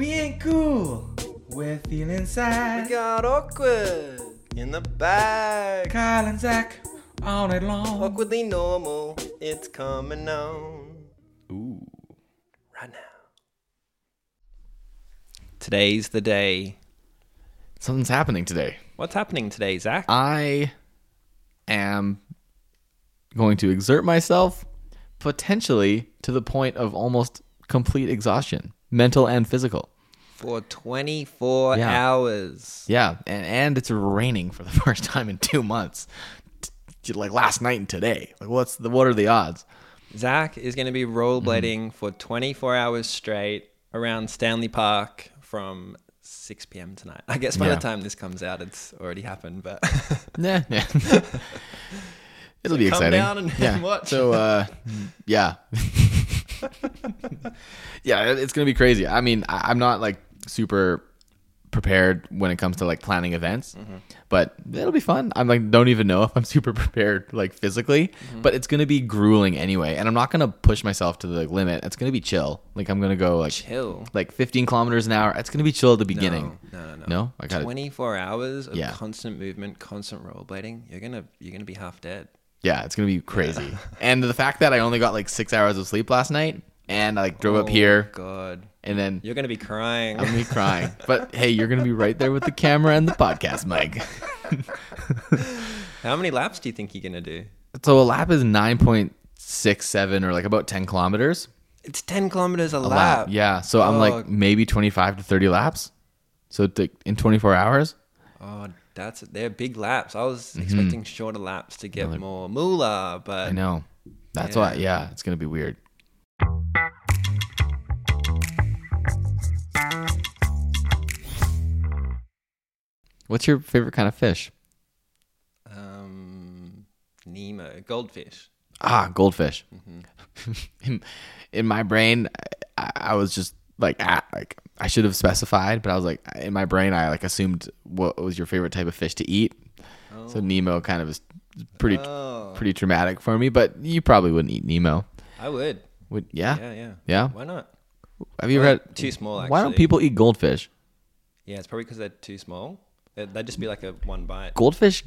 We ain't cool. We're feeling sad. We got awkward in the bag. Kyle and Zach all night long. Awkwardly normal, it's coming on. Ooh. Right now. Today's the day. Something's happening today. What's happening today, Zach? I am going to exert myself potentially to the point of almost complete exhaustion, mental and physical. For 24 Yeah. hours. Yeah, and and it's raining for the first time in 2 months. T- Like last night and today. Like what's the what are the odds? Zach is going to be rollerblading Mm-hmm. for 24 hours straight around Stanley Park from 6 p.m. tonight. I guess by Yeah. the time this comes out, it's already happened, but Nah, yeah. It'll be come exciting. down and yeah. watch. So uh yeah. yeah, it's going to be crazy. I mean, I, I'm not like super prepared when it comes to like planning events, Mm-hmm. but it'll be fun. I'm like don't even know if I'm super prepared like physically, Mm-hmm. but it's going to be grueling anyway, and I'm not going to push myself to the limit. It's going to be chill. Like I'm going to go like chill. like 15 kilometers an hour. It's going to be chill at the beginning. No, no, no. No? I got 24 hours of Yeah. constant movement, constant rollerblading. You're gonna you're gonna be half dead. Yeah, it's gonna be crazy. and the fact that I only got like six hours of sleep last night, and I like drove up Oh, here, God, and then you're gonna be crying. I'm gonna be crying. But hey, you're gonna be right there with the camera and the podcast mic. How many laps do you think you're gonna do? so a lap is nine point six seven, or like about ten kilometers. It's 10 kilometers a, A lap. Yeah. So I'm Oh. like maybe 25 to 30 laps. So in 24 hours. Oh, that's they're big laps. I was expecting shorter laps to get more moolah, but Mm-hmm. I know. That's Yeah. why. Yeah, it's gonna be weird. What's your favorite kind of fish? um, Nemo, goldfish. Ah, goldfish. Mm-hmm. in, in my brain, I, I was just like, ah, like I should have specified, but I was like, in my brain, I like assumed what was your favorite type of fish to eat. So oh. Nemo kind of is pretty Oh, pretty traumatic for me, but you probably wouldn't eat Nemo. I would. Would yeah? Yeah, yeah. Yeah? Why not? Have you Well, had too small, Why don't people eat goldfish? Yeah, it's probably because they're too small. They'd just be like a one bite. Goldfish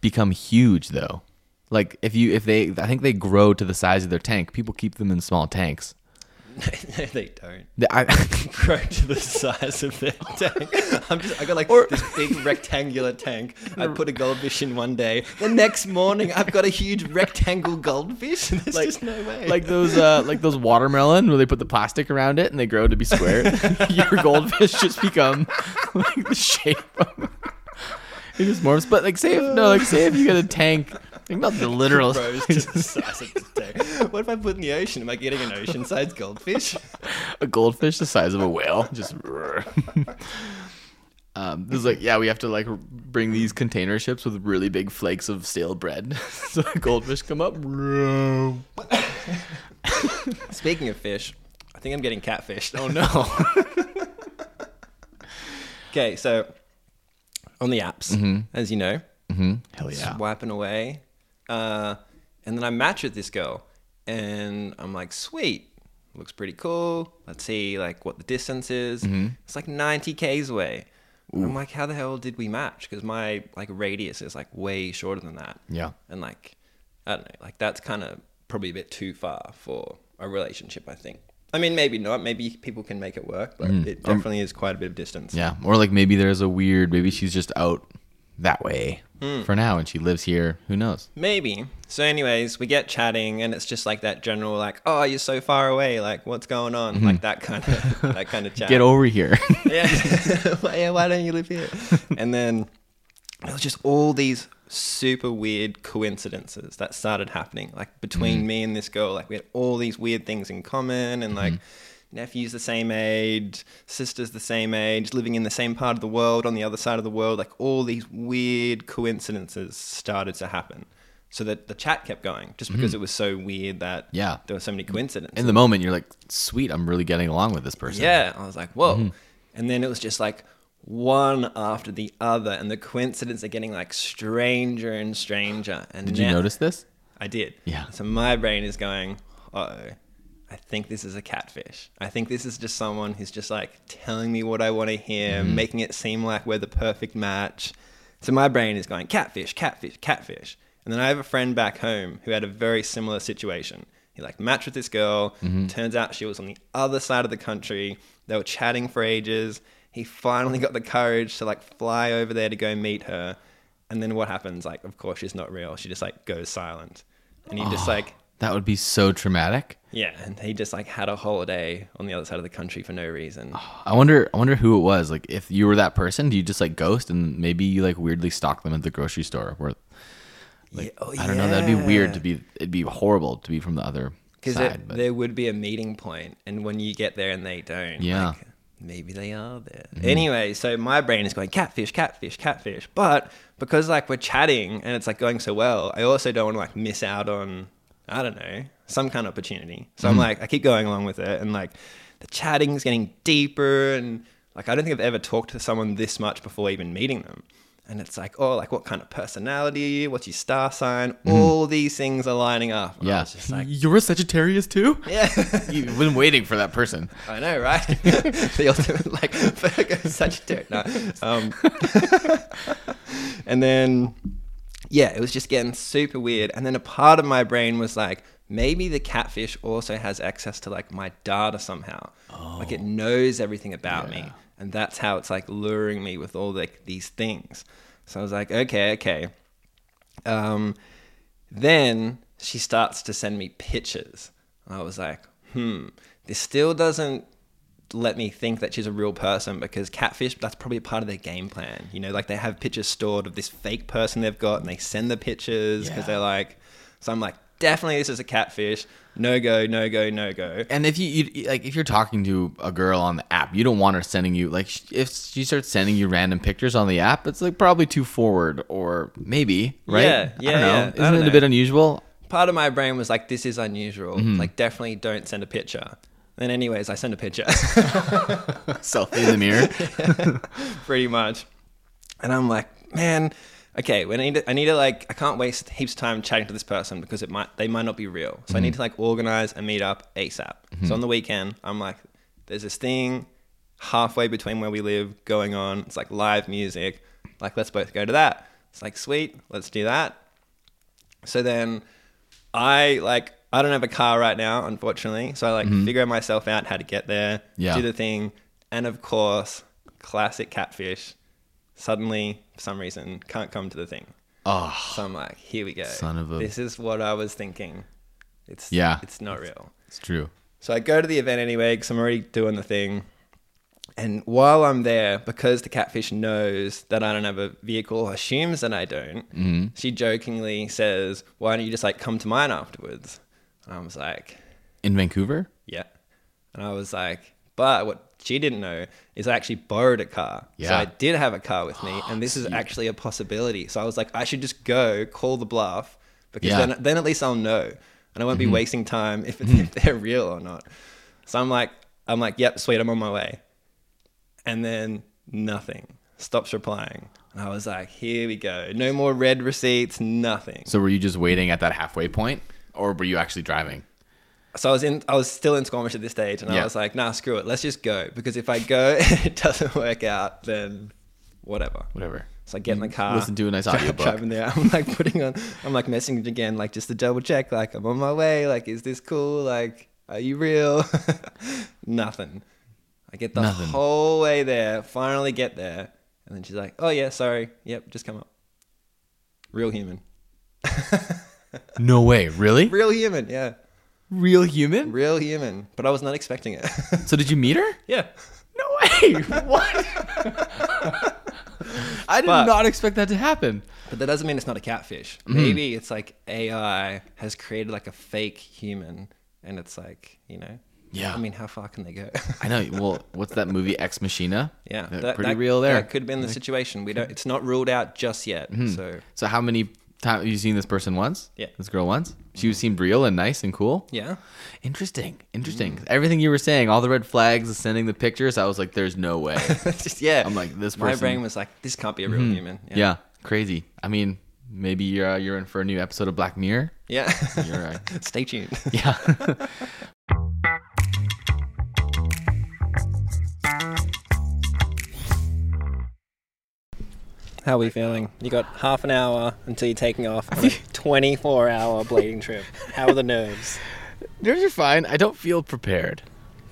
become huge though. Like if you if they I think they grow to the size of their tank. People keep them in small tanks. No, they don't. I, grow to the size of their tank. I'm just, I got like this big rectangular tank. I put a goldfish in one day. The next morning, I've got a huge rectangle goldfish. There's like, just no way. like those uh like those watermelon where they put the plastic around it and they grow to be square. Your goldfish just become like the shape of it just morphs. But like say if no, like say if you get a tank like not the literal grows to the size of the tank. What if I put in the ocean? Am I getting an ocean-sized goldfish? a goldfish the size of a whale. Just um, this is like yeah, we have to like bring these container ships with really big flakes of stale bread, so goldfish come up. Speaking of fish, I think I'm getting catfished. Oh no! Okay, so on the apps, as you know, mm-hmm. Hell yeah! swiping away. Uh, and then I match with this girl, and I'm like, sweet, looks pretty cool. Let's see like what the distance is. Mm-hmm. It's like 90 k's away. I'm like, how the hell did we match? Because my like radius is like way shorter than that. Yeah. And like, I don't know, like that's kind of probably a bit too far for a relationship. I think. I mean, maybe not. Maybe people can make it work, but mm. it um, definitely is quite a bit of distance. Yeah, or like maybe there's a weird. Maybe she's just out that way hmm. for now, and she lives here. Who knows? Maybe. So, anyways, we get chatting, and it's just like that general, like, "Oh, you're so far away. Like, what's going on?" Mm-hmm. Like that kind of that kind of chat. Get over here. yeah. why, yeah. Why don't you live here? And then it was just all these super weird coincidences that started happening, like between mm-hmm. me and this girl. Like we had all these weird things in common, and like. Mm-hmm. Nephew's the same age, sister's the same age, living in the same part of the world, on the other side of the world. Like all these weird coincidences started to happen. So that the chat kept going just because it was so weird that Yeah. there were so many coincidences. In the moment, you're like, "Sweet, I'm really getting along with this person." Yeah, I was like, whoa. Mm-hmm. And then it was just like one after the other, and the coincidence are getting like stranger and stranger. And Did you notice this? I did. Yeah. So my brain is going, uh oh, I think this is a catfish. I think this is just someone who's just like telling me what I want to hear, Mm-hmm. making it seem like we're the perfect match. So my brain is going catfish, catfish, catfish. And then I have a friend back home who had a very similar situation. He like matched with this girl. Mm-hmm. Turns out she was on the other side of the country. They were chatting for ages. He finally got the courage to like fly over there to go meet her. And then what happens? Like, of course, she's not real. She just like goes silent. And he just like That would be so traumatic. yeah, and he just like had a holiday on the other side of the country for no reason. I wonder. I wonder who it was. Like, if you were that person, do you just like ghost and maybe you like weirdly stalk them at the grocery store? Where like, oh, I don't know. That'd be weird to be. It'd be horrible to be from the other Because there would be a meeting point, and when you get there and they don't, Yeah. like, maybe they are there. Mm-hmm. Anyway, so my brain is going catfish, catfish, catfish. But because like we're chatting and it's like going so well, I also don't want to like miss out on I don't know some kind of opportunity. So I'm like I keep going along with it, and like the chatting's getting deeper, and like I don't think I've ever talked to someone this much before even meeting them. And it's like, oh, like what kind of personality are you? What's your star sign? All these things are lining up. And I yeah, was just like, you're a Sagittarius too. yeah. You've been waiting for that person. I know, right? the ultimate like Virgo Sagittarius. No. Um, and then, yeah, it was just getting super weird. And then a part of my brain was like, maybe the catfish also has access to like my data somehow. Like it knows everything about me, and that's how it's like luring me with all like these things. So I was like, okay, okay. Um, then she starts to send me pictures. I was like, hmm, this still doesn't let me think that she's a real person because catfish, that's probably part of their game plan. You know, like they have pictures stored of this fake person they've got and they send the pictures because Yeah. they're like, so I'm like, definitely this is a catfish. No go, no go, no go. And if you, you like, if you're talking to a girl on the app, you don't want her sending you like if she starts sending you random pictures on the app, it's like probably too forward or maybe right. Yeah, I yeah, don't know. yeah. Isn't don't it a bit unusual? Part of my brain was like, this is unusual. Mm-hmm. Like, definitely don't send a picture. And anyways, I send a picture. Selfie in the mirror. pretty much. And I'm like, man, okay, when I need to, I need to like, I can't waste heaps of time chatting to this person because it might, they might not be real. So I need mm-hmm. to like organize a meet up ASAP. So mm-hmm. on the weekend, I'm like, there's this thing halfway between where we live going on. It's like live music. Like, let's both go to that. It's like, sweet, let's do that. So then I like I don't have a car right now, unfortunately. So I like figure myself out how to get there, Yeah. do the thing, and of course, classic catfish. Suddenly, for some reason, can't come to the thing. oh, So I'm like, here we go. Son of a- This is what I was thinking. It's Yeah. it's not real. it's true. So I go to the event anyway because I'm already doing the thing. And while I'm there, because the catfish knows that I don't have a vehicle, assumes that I don't, Mm-hmm. she jokingly says, Why don't you just like come to mine afterwards? And I was like, In Vancouver. Yeah. And I was like, But what she didn't know is I actually borrowed a car. Yeah. So. I did have a car with me, and this is actually a possibility. So I was like, I should just go call the bluff because Yeah. Mm-hmm. then, then at least I'll know. And I won't be wasting time if, if they're real or not. So I'm like, I'm like, yep, sweet, I'm on my way. And then nothing. Stops replying. And I was like, here we go. No more read receipts, nothing. So were you just waiting at that halfway point, or were you actually driving? So I was in, I was still in Squamish at this stage, and Yeah. I was like, nah, screw it, let's just go. Because if I go it doesn't work out, then whatever. Whatever. So I get in the car, Listen to a nice audiobook. driving there. I'm like putting on, I'm like messaging again, like just to double check, like I'm on my way. Like, is this cool? Like, are you real? Nothing. I get the Nothing. whole way there, finally get there, and then she's like, "Oh yeah, sorry, yep, just come up." Real human, No way. Really? real human, yeah, Real human? real human. But I was not expecting it. So did you meet her? yeah. No way. what? I did But- not expect that to happen. But that doesn't mean it's not a catfish. Mm-hmm. Maybe it's like AI has created like a fake human, and it's like you know. Yeah. I mean, how far can they go? I know. Well, what's that movie Ex Machina? yeah, that- pretty that- real there. That could have been the situation. We don't. It's not ruled out just yet. So So how many have you seen this person once? Yeah. This girl once? She mm-hmm. seemed real and nice and cool. Yeah. Interesting. Interesting. Mm. Everything you were saying, all the red flags, sending the pictures, I was like, there's no way. Just, yeah. I'm like, this person. My brain was like, this can't be a real mm. human. Yeah. yeah. Crazy. I mean, maybe you're, uh, you're in for a new episode of Black Mirror. Yeah. you're right. Stay tuned. Yeah. How are we feeling? You got half an hour until you're taking off on a 24 hour blading trip. How are the nerves? Nerves are fine. I don't feel prepared.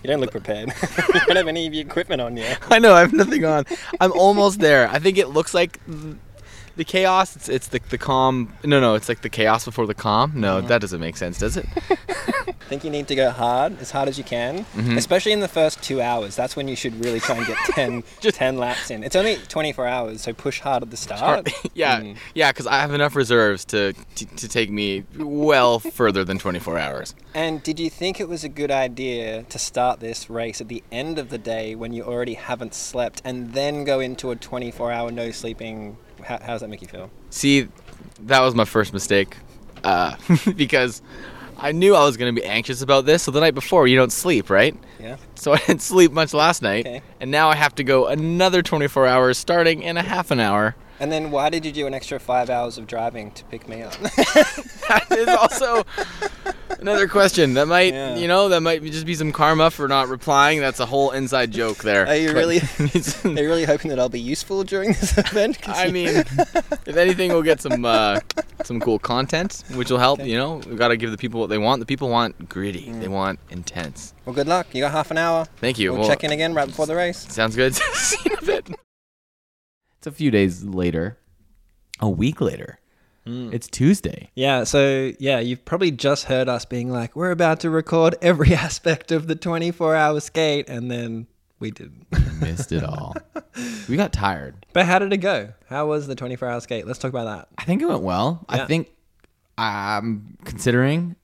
You don't look prepared. you don't have any of your equipment on yet. I know I have nothing on. I'm almost there. I think it looks like th- the chaos. It's it's the the calm. No, no, it's like the chaos before the calm. No, that doesn't make sense, does it? I think you need to go hard, as hard as you can, Mm-hmm. especially in the first two hours. That's when you should really try and get 10, 10 laps in. It's only 24 hours, so push hard at the start. yeah, Mm. yeah, because I have enough reserves to, to to take me well further than 24 hours. And did you think it was a good idea to start this race at the end of the day when you already haven't slept and then go into a 24 hour no sleeping? How, how does that make you feel? See, that was my first mistake, uh, because I knew I was going to be anxious about this. So the night before, you don't sleep, right? Yeah. So I didn't sleep much last night, Okay. and now I have to go another 24 hours, starting in a half an hour. And then why did you do an extra five hours of driving to pick me up? that is also another question. That might, Yeah. you know, that might just be some karma for not replying. That's a whole inside joke there. Are you But- really? Are you really hoping that I'll be useful during this event? I mean, if anything, we'll get some uh, some cool content, which will help. Okay. You know, we got to give the people what they want. The people want gritty. Mm. They want intense. well, good luck. You got half an hour. Thank you. We'll, Well, check in again right before the race. Sounds good. See you in a bit. It's a few days later. A week later. Mm. It's Tuesday. Yeah, so yeah, you've probably just heard us being like, we're about to record every aspect of the 24 hour skate, and then we didn't. Missed it all. we got tired. but how did it go? How was the 24 hour skate? Let's talk about that. I think it went well. I think I'm considering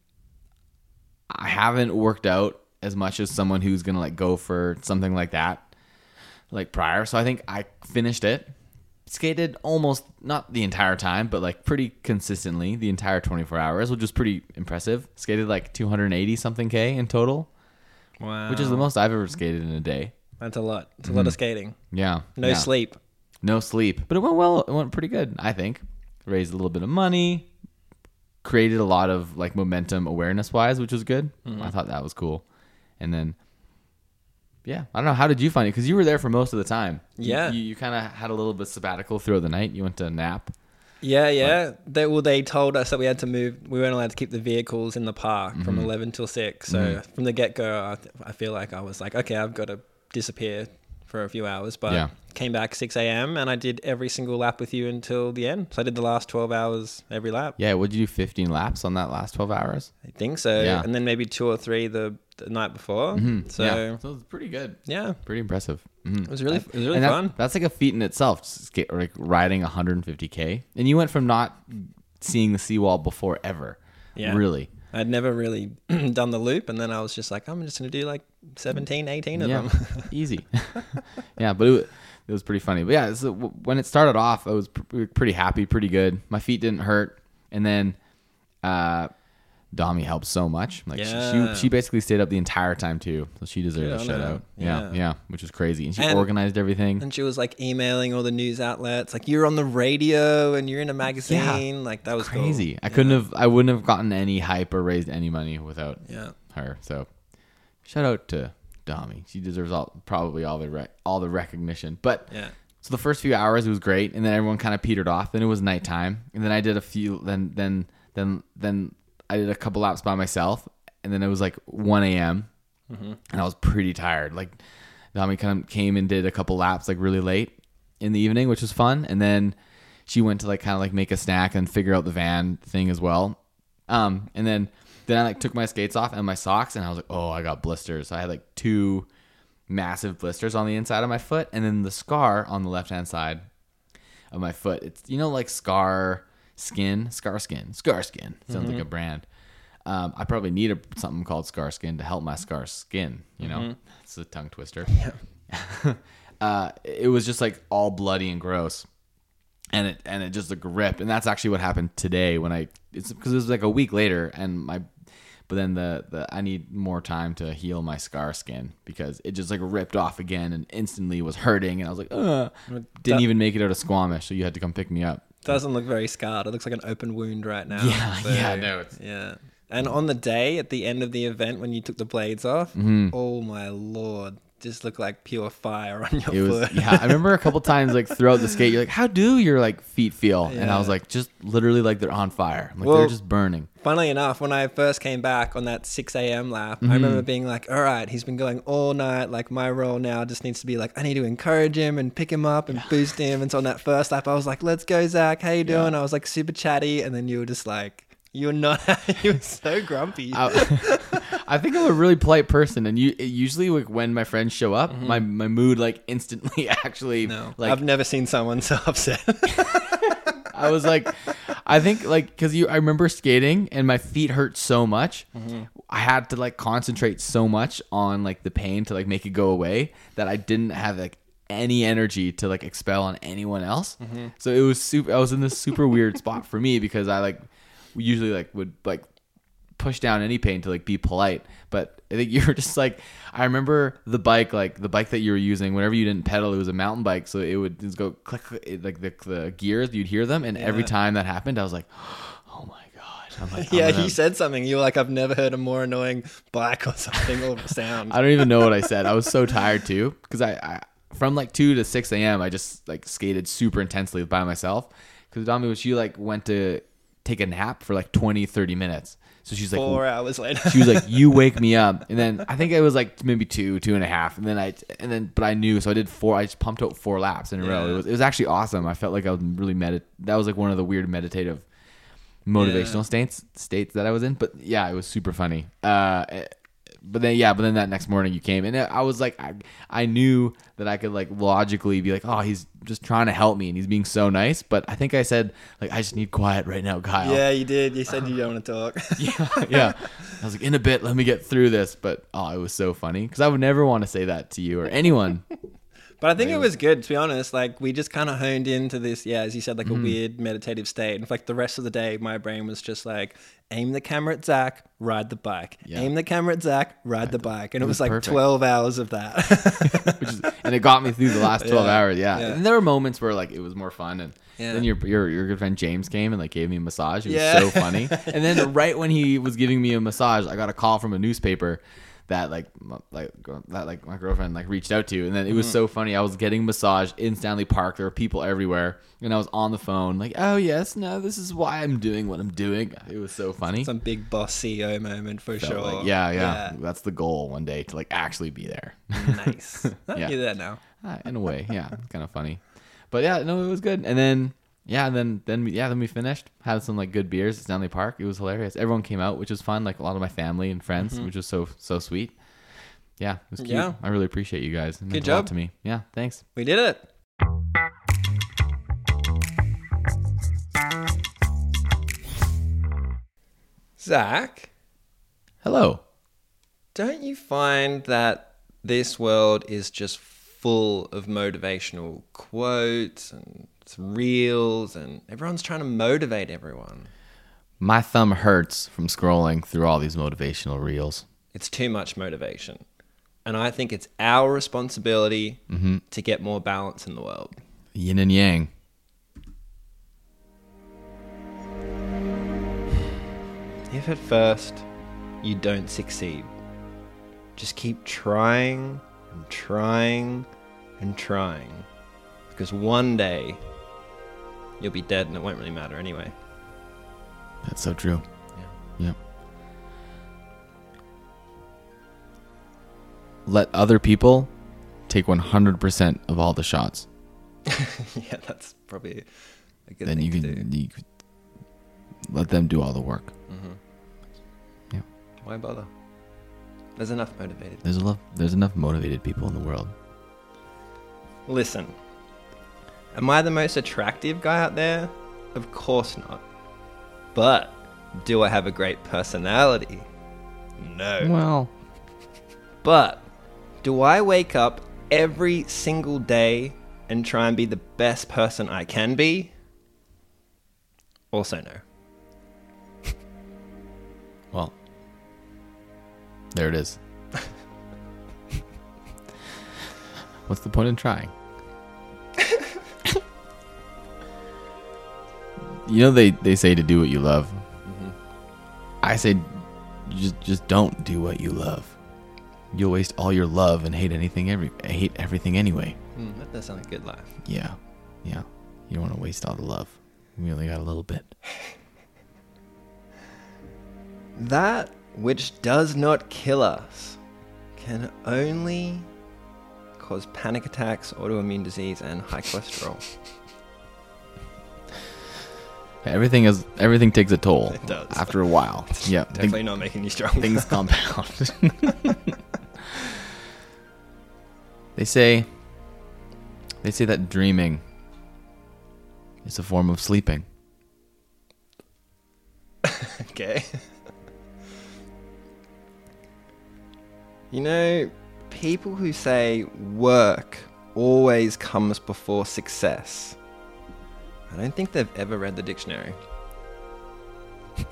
I haven't worked out as much as someone who's gonna like go for something like that like prior. So I think I finished it. Skated almost not the entire time, but like pretty consistently the entire 24 hours, which was pretty impressive. Skated like 280 something k in total, Wow. which is the most I've ever skated in a day. That's a lot. It's a lot of skating. Yeah. No yeah. sleep. No sleep, but it went well. It went pretty good, I think. Raised a little bit of money, created a lot of like momentum awareness wise, which was good. Mm-hmm. I thought that was cool. And then, yeah, I don't know. How did you find it? Because you were there for most of the time. Yeah. you, you kind of had a little bit sabbatical throughout the night. You went to nap. Yeah, yeah. They, well, they told us that we had to move. We weren't allowed to keep the vehicles in the park Mm-hmm. from 11 till 6. So from the get go, I, th- I feel like I was like, okay, I've got to disappear for a few hours. But Yeah. came back 6 a.m. and I did every single lap with you until the end. So I did the last 12 hours every lap. Yeah, would you do 15 laps on that last 12 hours? I think so. Yeah. And then maybe two or three the, the night before. So yeah, so it's pretty good. yeah. Pretty impressive. Mhm. It was really, it was really that- fun. that's like a feat in itself, skate, like riding 150k, and you went from not seeing the seawall before ever. Yeah. Really. I'd never really done the loop. And then I was just like, I'm just going to do like 17, 18 of yeah, them. easy. yeah, but it, it was pretty funny. But yeah, so when it started off, I was pr- pretty happy, pretty good. My feet didn't hurt, and then uh, Dami helped so much. Like she- Yeah. she, she basically stayed up the entire time too, so she deserved Good a shout out. Yeah, Yeah. yeah, which was crazy, and she And- organized everything. And she was like emailing all the news outlets, like you're on the radio and you're in a magazine. Like that was cool. crazy. I couldn't have. I wouldn't have gotten any hype or raised any money without Yeah. her. So, shout out to Dami. She deserves all probably all the rec- all the recognition. But Yeah. so the first few hours it was great, and then everyone kind of petered off. Then it was nighttime, and then I did a few. Then then then then I did a couple laps by myself, and then it was like 1 a.m. and I was pretty tired. Like Dami kind of came and did a couple laps like really late in the evening, which was fun, and then she went to like kind of like make a snack and figure out the van thing as well. Um, and then then I like took my skates off and my socks, and I was like, oh, I got blisters. So I had like two massive blisters on the inside of my foot, and then the scar on the left hand side of my foot. It's you know like scar skin, scar skin, scar skin. Sounds like a brand. Um, I probably need a, something called scar skin to help my scar skin. You know, it's a tongue twister. uh, it was just like all bloody and gross and it and it just like ripped and that's actually what happened today when i it's because it was like a week later and my but then the the i need more time to heal my scar skin because it just like ripped off again and instantly was hurting and i was like Ugh. didn't that- even make it out of squamish so you had to come pick me up Doesn't look very scarred. It looks like an open wound right now. Yeah, yeah, no, it's- yeah. And on the day at the end of the event when you took the blades off, Mm-hmm. oh my lord, just look like pure fire on your It was foot. yeah. I remember a couple times like throughout the skate, you're like, "How do your like feet feel?" And I was like, "Just literally like they're on fire. Like Well- they're just burning." Funnily enough, when I first came back on that 6 a.m. lap, Mm-hmm. I remember being like, all right, he's been going all night. Like, my role now just needs to be like, I need to encourage him and pick him up and boost him. And so on that first lap, I was like, let's go, Zach. How you doing? I was like super chatty. And then you were just like, you're not, you were so grumpy. I, I think I'm a really polite person, and you usually like when my friends show up, mm-hmm. my my mood like instantly actually no, like I've never seen someone so upset. I was like, I think like because you, I remember skating and my feet hurt so much. Mm-hmm. I had to like concentrate so much on like the pain to like make it go away that I didn't have like any energy to like expel on anyone else. Mm-hmm. So it was super. I was in this super weird spot for me because I like usually like would like push down any pain to like be polite. But I think you were just like I remember the bike, like the bike that you were using. Whenever you didn't pedal, it was a mountain bike, so it would just go click, click like the, the gears. You'd hear them, and every time that happened, I was like, "Oh my god!" I'm like, yeah, gonna- you said something. You were like, I've never heard a more annoying bike or something or sound. I don't even know what I said. I was so tired too because I, I from like two to six a.m. I just like skated super intensely by myself because Dami was she like went to take a nap for like 20, 30 minutes. So she's like, Four hours later. she was like, "You wake me up," and then I think it was like maybe two, two and a half, and then I, and then but I knew, so I did four. I just pumped out four laps in a row. It was it was actually awesome. I felt like I was really medit. That was like one of the weird meditative, motivational Yeah. states states that I was in. But yeah, it was super funny. Uh, but then yeah, but then that next morning you came, and I was like, I I knew that I could like logically be like, oh, he's just trying to help me, and he's being so nice. But I think I said like, I just need quiet right now, Kyle. yeah, you did. You said you don't want to talk. yeah, yeah. I was like, in a bit, let me get through this. But oh, it was so funny because I would never want to say that to you or anyone. But I think it was good, to be honest. Like, we just kind of honed into this, yeah, as you said, like Mm-hmm. a weird meditative state. And for like the rest of the day, my brain was just like, aim the camera at Zach, ride the bike. Yeah. Aim the camera at Zach, ride the bike. And it, was was, like perfect. 12 hours of that. Is, and it got me through the last twelve Yeah, hours. Yeah. yeah. and there were moments where like it was more fun, and then your your your good friend James came and like gave me a massage. It was Yeah. so funny. and then right when he was giving me a massage, I got a call from a newspaper that like m- like that like my girlfriend like reached out to, and then it was so funny. I was getting massage in Stanley Park. There were people everywhere, and I was on the phone like, "Oh yes, no, this is why I'm doing what I'm doing." It was so funny. Some big boss CEO moment for sure. like- yeah, yeah, That's the goal one day to like actually be there. nice. Yeah. You're there now. Ah, in a way, yeah, kind of funny. But yeah, no, it was good. And then yeah, and then then we, yeah, then we finished. Had some like good beers at Stanley Park. It was hilarious. Everyone came out, which was fun. Like a lot of my family and friends, mm-hmm. which was so so sweet. Yeah, it was cute. Yeah. I really appreciate you guys. It Good job. to me. Yeah, thanks. We did it. Zach, Hello. don't you find that this world is just full of motivational quotes and reels and everyone's trying to motivate everyone? My thumb hurts from scrolling through all these motivational reels. It's too much motivation. And I think it's our responsibility mm-hmm. to get more balance in the world. Yin and yang. If at first you don't succeed, just keep trying and trying and trying. Because one day you'll be dead and it won't really matter anyway. That's so true. Yeah. Yep. Let other people take 100% of all the shots. yeah, that's probably a good then you can, you can let them do all the work. Mhm. Yeah. Why bother? There's enough motivated. There's a lot, there's enough motivated people in the world. Listen, am I the most attractive guy out there? Of course not. But do I have a great personality? No. Well, But do I wake up every single day and try and be the best person I can be? Also, no. well, there it is. What's the point in trying? You know they, they say to do what you love. I say just just don't do what you love. You'll waste all your love and hate anything every hate everything anyway. Hmm, that does sound like a good life. Yeah. Yeah. You don't want to waste all the love. We only got a little bit. That which does not kill us can only cause panic attacks, autoimmune disease, and high cholesterol. Everything is everything takes a toll. It does. After a while. Yeah. Definitely not making you strong. things compound. they say they say that dreaming is a form of sleeping. okay. you know, people who say work always comes before success. I don't think they've ever read the dictionary.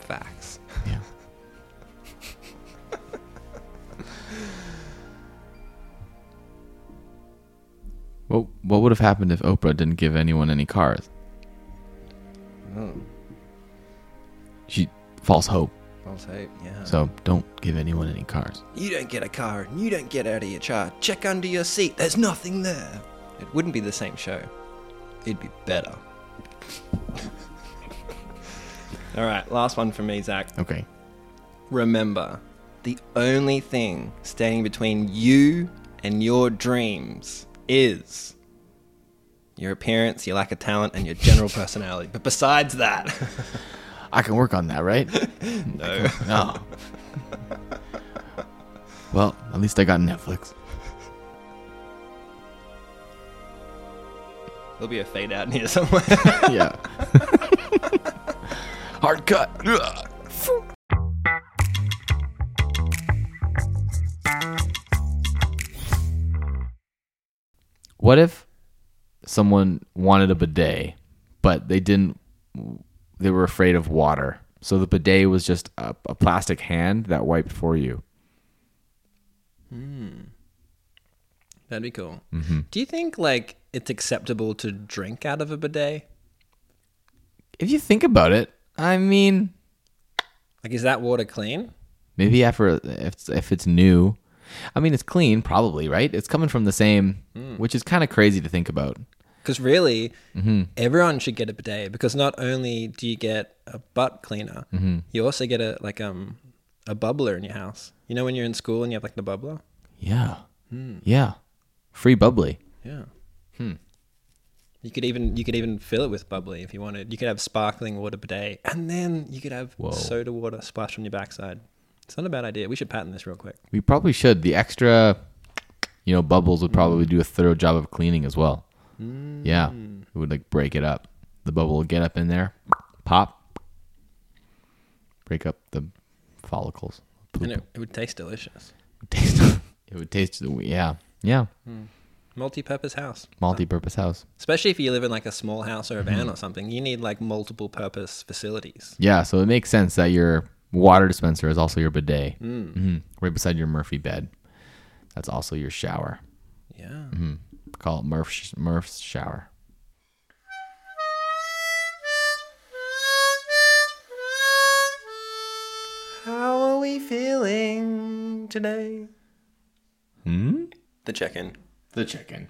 Facts. Yeah. What what would have happened if Oprah didn't give anyone any cars? Oh, She false hope. False hope, yeah. So don't give anyone any cars. You don't get a car and you don't get out of your car. Check under your seat. There's nothing there. It wouldn't be the same show. It'd be better. All right, last one from me, Zach. Okay. Remember, the only thing standing between you and your dreams is your appearance, your lack of talent, and your general personality. But besides that, I can work on that, right? no. No. well, at least I got Netflix. There'll be a fade out in here somewhere. yeah. Hard cut. What if someone wanted a bidet, but they didn't? They were afraid of water, so the bidet was just a, a plastic hand that wiped for you. Hmm. That'd be cool. Mm-hmm. Do you think like it's acceptable to drink out of a bidet? If you think about it, I mean, Like, is that water clean? Maybe after if if it's new, I mean it's clean probably right. It's coming from the same, hmm. which is kind of crazy to think about. Because really, everyone should get a bidet because not only do you get a butt cleaner, you also get a like um a bubbler in your house. You know when you're in school and you have like the bubbler. Yeah, yeah, free bubbly. Yeah. Hmm. You could even you could even fill it with bubbly if you wanted. You could have sparkling water bidet, and then you could have Whoa. soda water splashed on your backside. It's not a bad idea. We should patent this real quick. We probably should. The extra, you know, bubbles would probably do a thorough job of cleaning as well. Yeah, it would like break it up. The bubble would get up in there, pop, break up the follicles. Poop. And it, it would taste delicious. taste. It would taste. Yeah, yeah. Hmm. Multi-purpose house. Multi-purpose house. Especially if you live in like a small house or a van or something, you need like multiple purpose facilities. Yeah, so it makes sense that your water dispenser is also your bidet, hmm mm-hmm. right beside your Murphy bed. That's also your shower. Yeah. Mm-hmm. Call it Murph's Murph's shower. How are we feeling today? Hmm. The check-in. The chicken.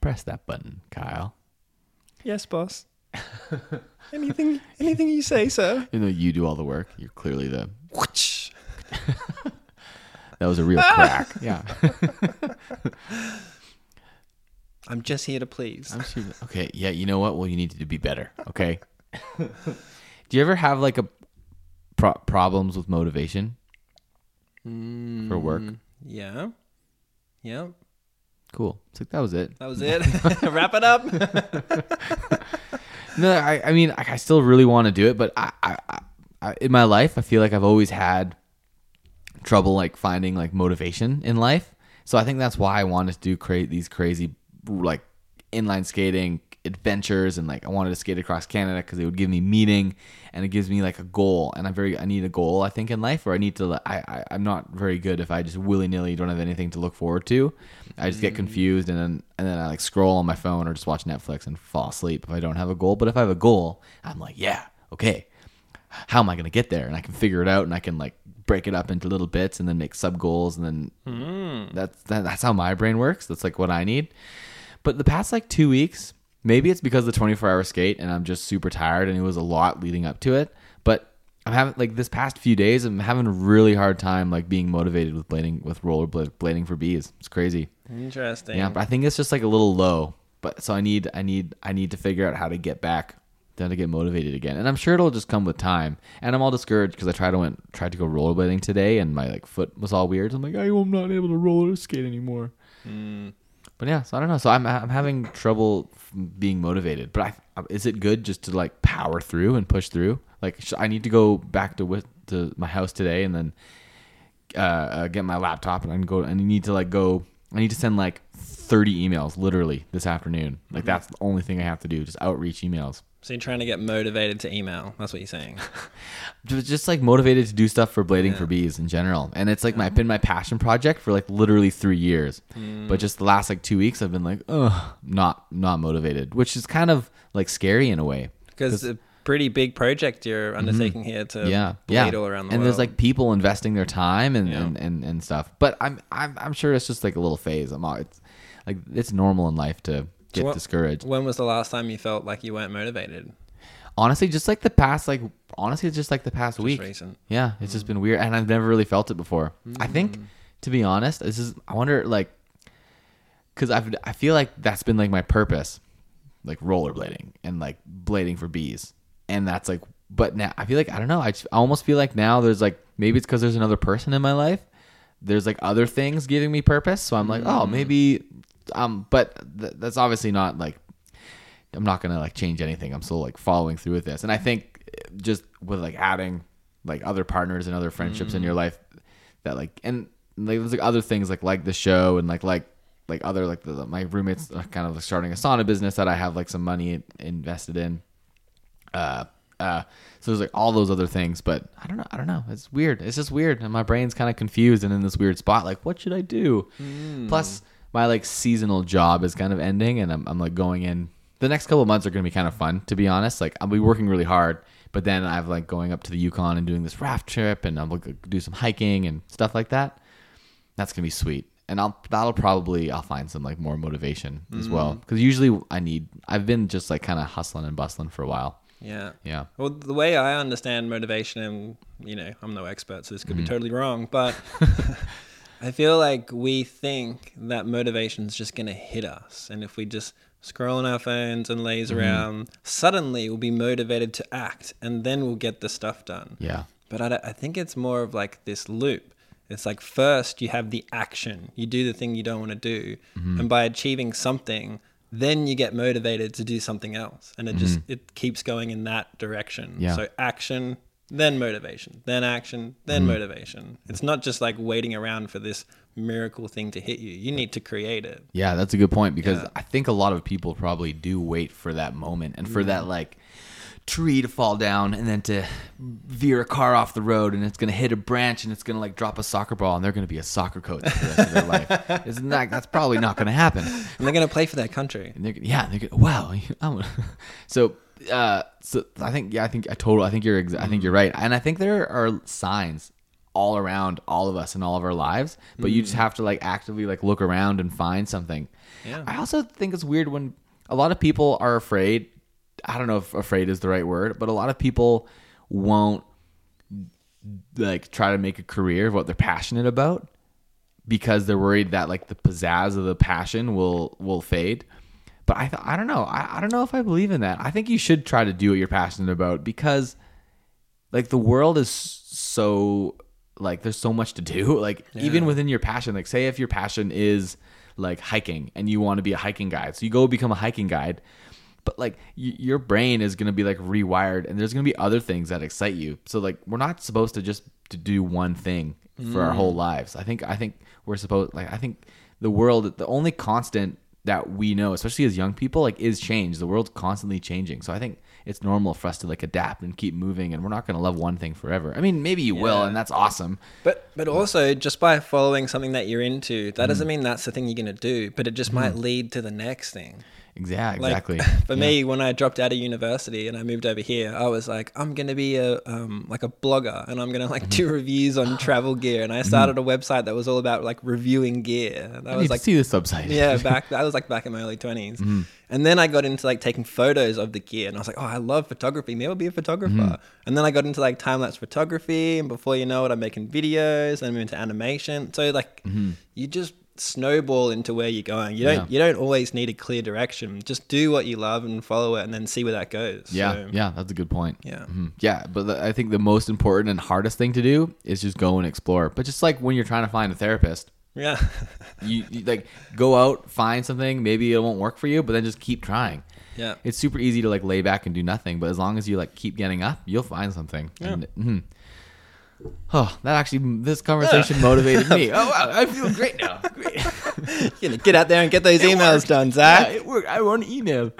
Press that button, Kyle. Yes, boss. anything, anything you say, sir. Even though you do all the work, you're clearly the. Whoosh. That was a real crack. Yeah. I'm just here to please. I'm sure. Okay. Yeah. You know what? Well, you need to be better. Okay. do you ever have like a pro- problems with motivation mm, for work? Yeah. Yeah. Cool. It's like that was it. That was it. Wrap it up. No, I, I mean, I, I still really want to do it, but I, I, I- I, in my life, I feel like I've always had trouble like finding like motivation in life. So I think that's why I wanted to do create these crazy like inline skating adventures and like I wanted to skate across Canada because it would give me meaning and it gives me like a goal and I'm very I need a goal I think in life or I need to I, I I'm not very good if I just willy nilly don't have anything to look forward to I just get confused and then and then I like scroll on my phone or just watch Netflix and fall asleep if I don't have a goal but if I have a goal I'm like yeah okay how am I going to get there? And I can figure it out and I can like break it up into little bits and then make sub goals and then Hmm. that's that, that's how my brain works. That's like what I need. But the past like 2 weeks, maybe it's because of the 24 hour skate and I'm just super tired and it was a lot leading up to it, but I'm having like this past few days I'm having a really hard time like being motivated with blading with roller blading for bees. It's crazy. Interesting. Yeah, but I think it's just like a little low. But so I need I need I need to figure out how to get back then to get motivated again. And I'm sure it'll just come with time. And I'm all discouraged because I tried to went tried to go rollerblading today and my like foot was all weird. So I'm like, I'm not able to roller skate anymore. Hmm. But yeah, so I don't know. So I'm I'm having trouble being motivated. But I is it good just to like power through and push through? Like sh- I need to go back to with to my house today and then uh, uh, get my laptop and I can go and I need to like go. I need to send like 30 emails literally this afternoon. Like that's the only thing I have to do, just outreach emails. So you're trying to get motivated to email. That's what you're saying. Just, like motivated to do stuff for blading for bees in general. And it's like my been my passion project for like literally three years. But just the last like two weeks, I've been like, oh, not not motivated, which is kind of like scary in a way. Because it's a pretty big project you're undertaking here to Mm-hmm. yeah, yeah. all around the and world. there's like people investing their time and, Yeah. and, and, and stuff. But I'm I'm I'm sure it's just like a little phase. I'm all, it's like it's normal in life to get what- discouraged. when was the last time you felt like you weren't motivated? Honestly, just like the past like honestly, it's just like the past week. recent. Yeah, it's just mm. been weird, and I've never really felt it before. I think, mm. to be honest, this is. I wonder, like, because I've I feel like that's been like my purpose, like rollerblading and like blading for bees, and that's like. But now I feel like I don't know. I, just, I almost feel like now there's like maybe it's because there's another person in my life. There's like other things giving me purpose, so I'm like, mm. oh, maybe. Um, but th- that's obviously not like I'm not gonna like change anything. I'm still like following through with this, and I think eh, just with like adding like other partners and other friendships in your life that like and like there's like other things like like the show and like like like other like the, the- my roommates are kind of like starting a sauna business that I have like some money invested in. Uh, uh, so there's like all those other things, but I don't know. I don't know. It's weird. It's just weird, and my brain's kind of confused and in this weird spot. Like, what should I do? Plus, my like seasonal job is kind of ending, and I'm, I'm like going in. The next couple of months are going to be kind of fun, to be honest. Like, I'll be working really hard, but then I've like going up to the Yukon and doing this raft trip, and I'm do some hiking and stuff like that. That's gonna be sweet, and I'll that'll probably I'll find some like more motivation as well because usually I need I've been just like kind of hustling and bustling for a while. Yeah. Yeah. Well, the way I understand motivation, and you know, I'm no expert, so this could Mm-hmm. be totally wrong, but I feel like we think that motivation's just going to hit us. And if we just scroll on our phones and laze Mm-hmm. around, suddenly we'll be motivated to act and then we'll get the stuff done. Yeah. But I, I think it's more of like this loop. It's like first you have the action, you do the thing you don't want to do, Mm-hmm. and by achieving something, then you get motivated to do something else, and it just it keeps going in that direction. Mm-hmm. Yeah. So action, then motivation, then action, then Mm-hmm. motivation. It's not just like waiting around for this miracle thing to hit you. You need to create it. Yeah, that's a good point because Yeah. I think a lot of people probably do wait for that moment and for Mm-hmm. that like tree to fall down and then to veer a car off the road and it's gonna hit a branch and it's gonna like drop a soccer ball and they're gonna be a soccer coach for the rest of their life. Isn't that that's probably not gonna happen. And they're gonna play for their country. And they're, yeah, they're gonna, wow. So, uh, so I think yeah, I think I totally I think you're exa- I think you're right, and I think there are signs all around all of us in all of our lives, but you just have to like actively like look around and find something. Yeah. I also think it's weird when a lot of people are afraid. I don't know if afraid is the right word, but a lot of people won't like try to make a career of what they're passionate about because they're worried that like the pizzazz of the passion will will fade. But I th- I don't know. I, I don't know if I believe in that. I think you should try to do what you're passionate about because like the world is so like there's so much to do. Like even within your passion, like say if your passion is like hiking and you want to be a hiking guide, so you go become a hiking guide. But like y- your brain is gonna be like rewired, and there's gonna be other things that excite you. So like we're not supposed to just to do one thing for our whole mm. lives. I think I think we're supposed like I think the world the only constant that we know, especially as young people, like is change. The world's constantly changing. So I think it's normal for us to like adapt and keep moving and we're not gonna love one thing forever. I mean maybe you will and that's awesome. But but also just by following something that you're into, that Mm. doesn't mean that's the thing you're gonna do. But it just might lead to the next thing. Exactly. Like, Exactly. For me, when I dropped out of university and I moved over here, I was like, I'm gonna be a um, like a blogger, and I'm gonna like do Mm-hmm. reviews on travel gear. And I started a website that was all about like reviewing gear. And I was like, see this website. yeah, back that was like back in my early 20s. Mm-hmm. And then I got into like taking photos of the gear, and I was like, oh, I love photography. Maybe I'll be a photographer. Mm-hmm. And then I got into like time lapse photography, and before you know it, I'm making videos. And I'm into animation. So like, you just snowball into where you're going. You don't Mm-hmm. Yeah. you don't always need a clear direction. Just do what you love and follow it, and then see where that goes. Yeah, So, yeah, that's a good point. Yeah. Mhm. yeah. But the, I think the most important and hardest thing to do is just go and explore. But just like when you're trying to find a therapist, yeah. you, you like go out, find something. Maybe it won't work for you, but then just keep trying. Yeah. It's super easy to like lay back and do nothing, but as long as you like keep getting up, you'll find something. And, mhm. Oh, that actually this conversation motivated me. Oh, wow, I feel great now. Great. You know, get out there and get those emails done, Yeah, Zach. it worked. I want an email.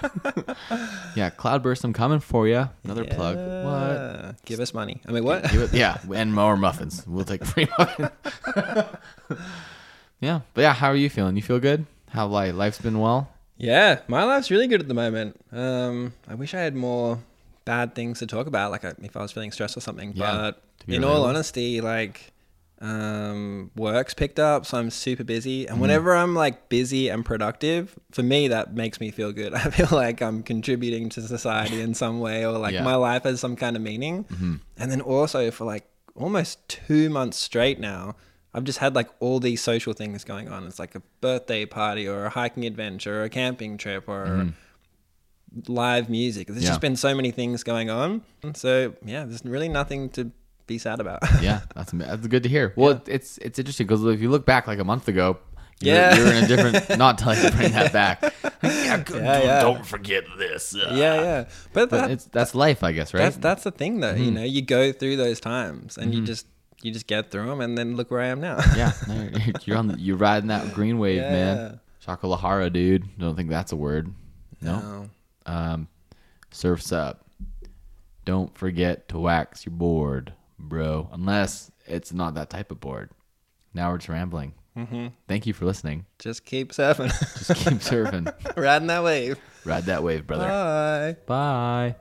yeah, Cloudburst, I'm coming for you. Another plug. What? Give us money. I mean, what? It- yeah, and more muffins. We'll take free muffins. yeah, but yeah, how are you feeling? You feel good? How life life's been well? Yeah, my life's really good at the moment. Um, I wish I had more bad things to talk about, like uh, if I was feeling stressed or something. Yeah, but in all honesty, like um, work's picked up, so I'm super busy. Mm. And whenever I'm like busy and productive, for me that makes me feel good. I feel like I'm contributing to society in some way, or like Yeah. my life has some kind of meaning. Mm-hmm. And then also for like almost two months straight now. I've just had like all these social things going on. It's like a birthday party or a hiking adventure or a camping trip or live music. There's Mm-hmm. Yeah. just been so many things going on. So, yeah, there's really nothing to be sad about. Yeah, that's that's good to hear. Well, it's it's interesting because if you look back like a month ago, you're, Yeah. you're in a different. Not to like bring that back. yeah, good, Yeah, yeah. don't forget this. uh, yeah, yeah. But, But that, it's that's life, I guess, right? that's that's the thing though. Mm-hmm. You know, you go through those times and you just you just get through them and then look where I am now. yeah, no, you're- you're on. The, you're riding that green wave, Yeah. man. Shakalahara, dude. Don't think that's a word. No. No. Um, surfs up. Don't forget to wax your board, bro. Unless it's not that type of board. Now we're just rambling. Mm-hmm. Thank you for listening. Just keep surfing. Just keep surfing. Riding that wave. Ride that wave, brother. Bye. Bye.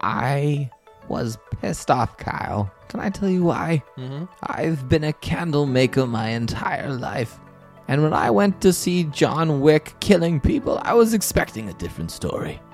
I was pissed off, Kyle. Can I tell you why? Mm-hmm. I've been a candle maker my entire life. And when I went to see John Wick killing people, I was expecting a different story.